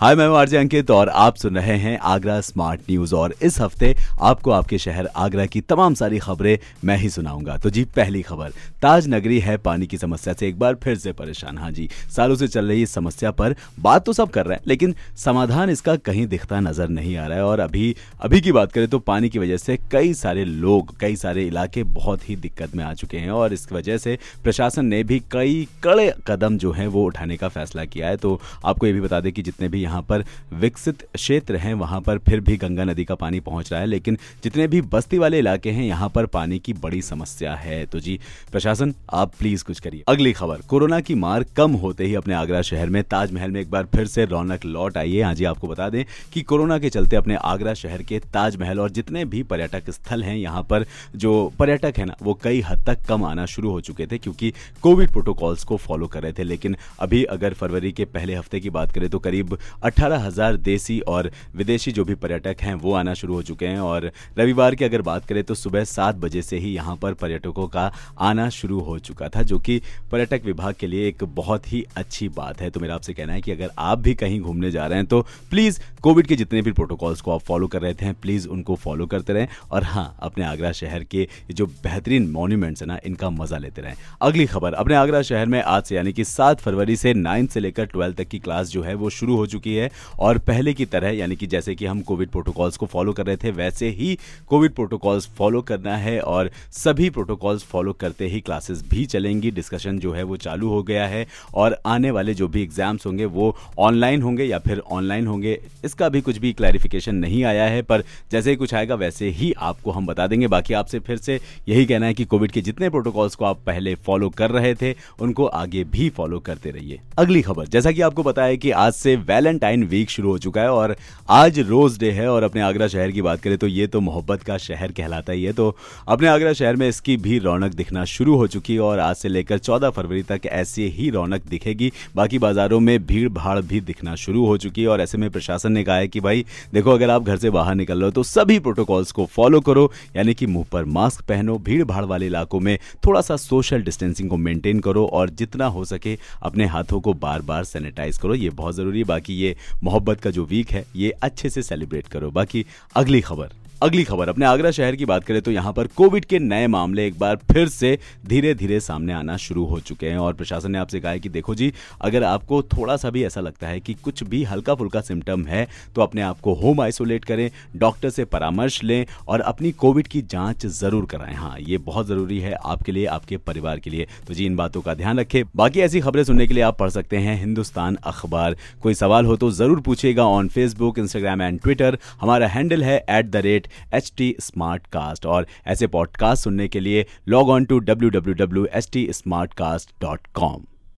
हाय, मैं हूँ आरजे अंकित और आप सुन रहे हैं आगरा स्मार्ट न्यूज़ और इस हफ़्ते आपको आपके शहर आगरा की तमाम सारी खबरें मैं ही सुनाऊँगा। तो जी, पहली खबर, ताज नगरी है पानी की समस्या से, एक बार फिर से परेशान। हाँ जी, सालों से चल रही इस समस्या पर बात तो सब कर रहे हैं, लेकिन समाधान इसका कहीं दिखता नज़र नहीं आ रहा है। और अभी अभी की बात करें तो पानी की वजह से कई सारे लोग, कई सारे इलाके बहुत ही दिक्कत में आ चुके हैं और इस वजह से प्रशासन ने भी कई कड़े कदम जो है वो उठाने का फैसला किया है। तो आपको ये भी बता दें कि जितने भी यहाँ पर विकसित क्षेत्र हैं, वहाँ पर फिर भी गंगा नदी का पानी पहुँच रहा है, लेकिन जितने भी बस्ती वाले इलाके हैं, यहाँ पर पानी की बड़ी समस्या है। तो जी, प्रशासन, आप प्लीज़ कुछ करिए। अगली खबर, कोरोना की मार कम होते ही अपने आगरा शहर में, ताजमहल में एक बार फिर से रौनक लौट आई है। हाँ जी आपको बता दें कि कोरोना के चलते अपने आगरा शहर के ताजमहल और जितने भी पर्यटक स्थल हैं, यहाँ पर जो पर्यटक है ना, वो कई हद तक कम आना शुरू हो चुके थे, क्योंकि कोविड प्रोटोकॉल्स को फॉलो कर रहे थे। लेकिन अभी अगर फरवरी के पहले हफ़्ते की बात करें तो करीब पंद्रह हज़ार देसी और विदेशी जो भी पर्यटक हैं, वो आना शुरू हो चुके हैं। और रविवार की अगर बात करें तो सुबह सात बजे से ही यहाँ पर पर्यटकों का आना शुरू हो चुका था, जो कि पर्यटक विभाग के लिए एक बहुत ही अच्छी बात है। तो मेरा आपसे कहना है कि अगर आप भी कहीं घूमने जा रहे हैं तो प्लीज़ कोविड के जितने भी प्रोटोकॉल्स को आप फॉलो कर रहे थे प्लीज़ उनको फॉलो करते रहें। और हाँ अपने आगरा शहर के जो बेहतरीन मॉन्यूमेंट्स है ना, इनका मज़ा लेते रहें। अगली खबर, अपने आगरा शहर में आज से यानी कि सात फरवरी से नाइन्थ से लेकर ट्वेल्थ तक की क्लास जो है, वो शुरू हो चुकी है और पहले की तरह, यानी कि जैसे कि हम कोविड प्रोटोकॉल्स को फॉलो कर रहे थे, वैसे ही कोविड प्रोटोकॉल्स फॉलो करना है और सभी प्रोटोकॉल्स फॉलो करते ही क्लासेस भी चलेंगी। डिस्कशन जो है वो चालू हो गया है और आने वाले जो भी एग्ज़ाम्स होंगे वो ऑनलाइन होंगे या फिर ऑनलाइन होंगे, इसका भी कुछ भी क्लैरिफिकेशन नहीं आया है, पर जैसे ही कुछ आएगा वैसे ही आपको हम बता देंगे। बाकी आपसे फिर से यही कहना है कि कोविड के जितने प्रोटोकॉल्स को आप पहले फॉलो कर रहे थे, उनको आगे भी फॉलो करते रहिए। अगली खबर, जैसा कि आपको बताया कि आज से वैलेंटाइन वीक शुरू हो चुका है और आज रोज डे है और अपने आगरा शहर की बात करें तो ये तो मोहब्बत का शहर कहलाता ही है। तो अपने आगरा शहर में इसकी भी रौनक दिखना शुरू हो चुकी है और आज से लेकर चौदह फरवरी तक ऐसी ही रौनक दिखेगी। बाकी बाजारों में भीड़ भाड़ भी दिखना शुरू हो चुकी है और ऐसे में प्रशासन ने कहा है कि भाई, देखो, अगर आप घर से बाहर निकल रहे हो तो सभी प्रोटोकॉल्स को फॉलो करो, यानी कि मुँह पर मास्क पहनो भीड़ भाड़ वाले इलाकों में थोड़ा सा सोशल डिस्टेंसिंग को मेंटेन करो और जितना हो सके अपने हाथों को बार बार सैनिटाइज करो। ये बहुत ज़रूरी बाकी ये मोहब्बत का जो वीक है ये अच्छे से सेलिब्रेट करो। बाकी अगली खबर। अगली खबर, अपने आगरा शहर की बात करें तो यहाँ पर कोविड के नए मामले एक बार फिर से धीरे धीरे सामने आना शुरू हो चुके हैं और प्रशासन ने आपसे कहा है कि देखो जी, अगर आपको थोड़ा सा भी ऐसा लगता है कि कुछ भी हल्का फुल्का सिम्टम है तो अपने आप को होम आइसोलेट करें डॉक्टर से परामर्श लें और अपनी कोविड की जाँच ज़रूर कराएँ। हाँ ये बहुत ज़रूरी है आपके लिए, आपके परिवार के लिए। तो जी, इन बातों का ध्यान रखें। बाकी ऐसी खबरें सुनने के लिए आप पढ़ सकते हैं हिंदुस्तान अखबार। कोई सवाल हो तो ज़रूर पूछेगा on Facebook Instagram and Twitter हमारा हैंडल है at the rate H T Smartcast और ऐसे पॉडकास्ट सुनने के लिए log on to W W W H T Smartcast dot com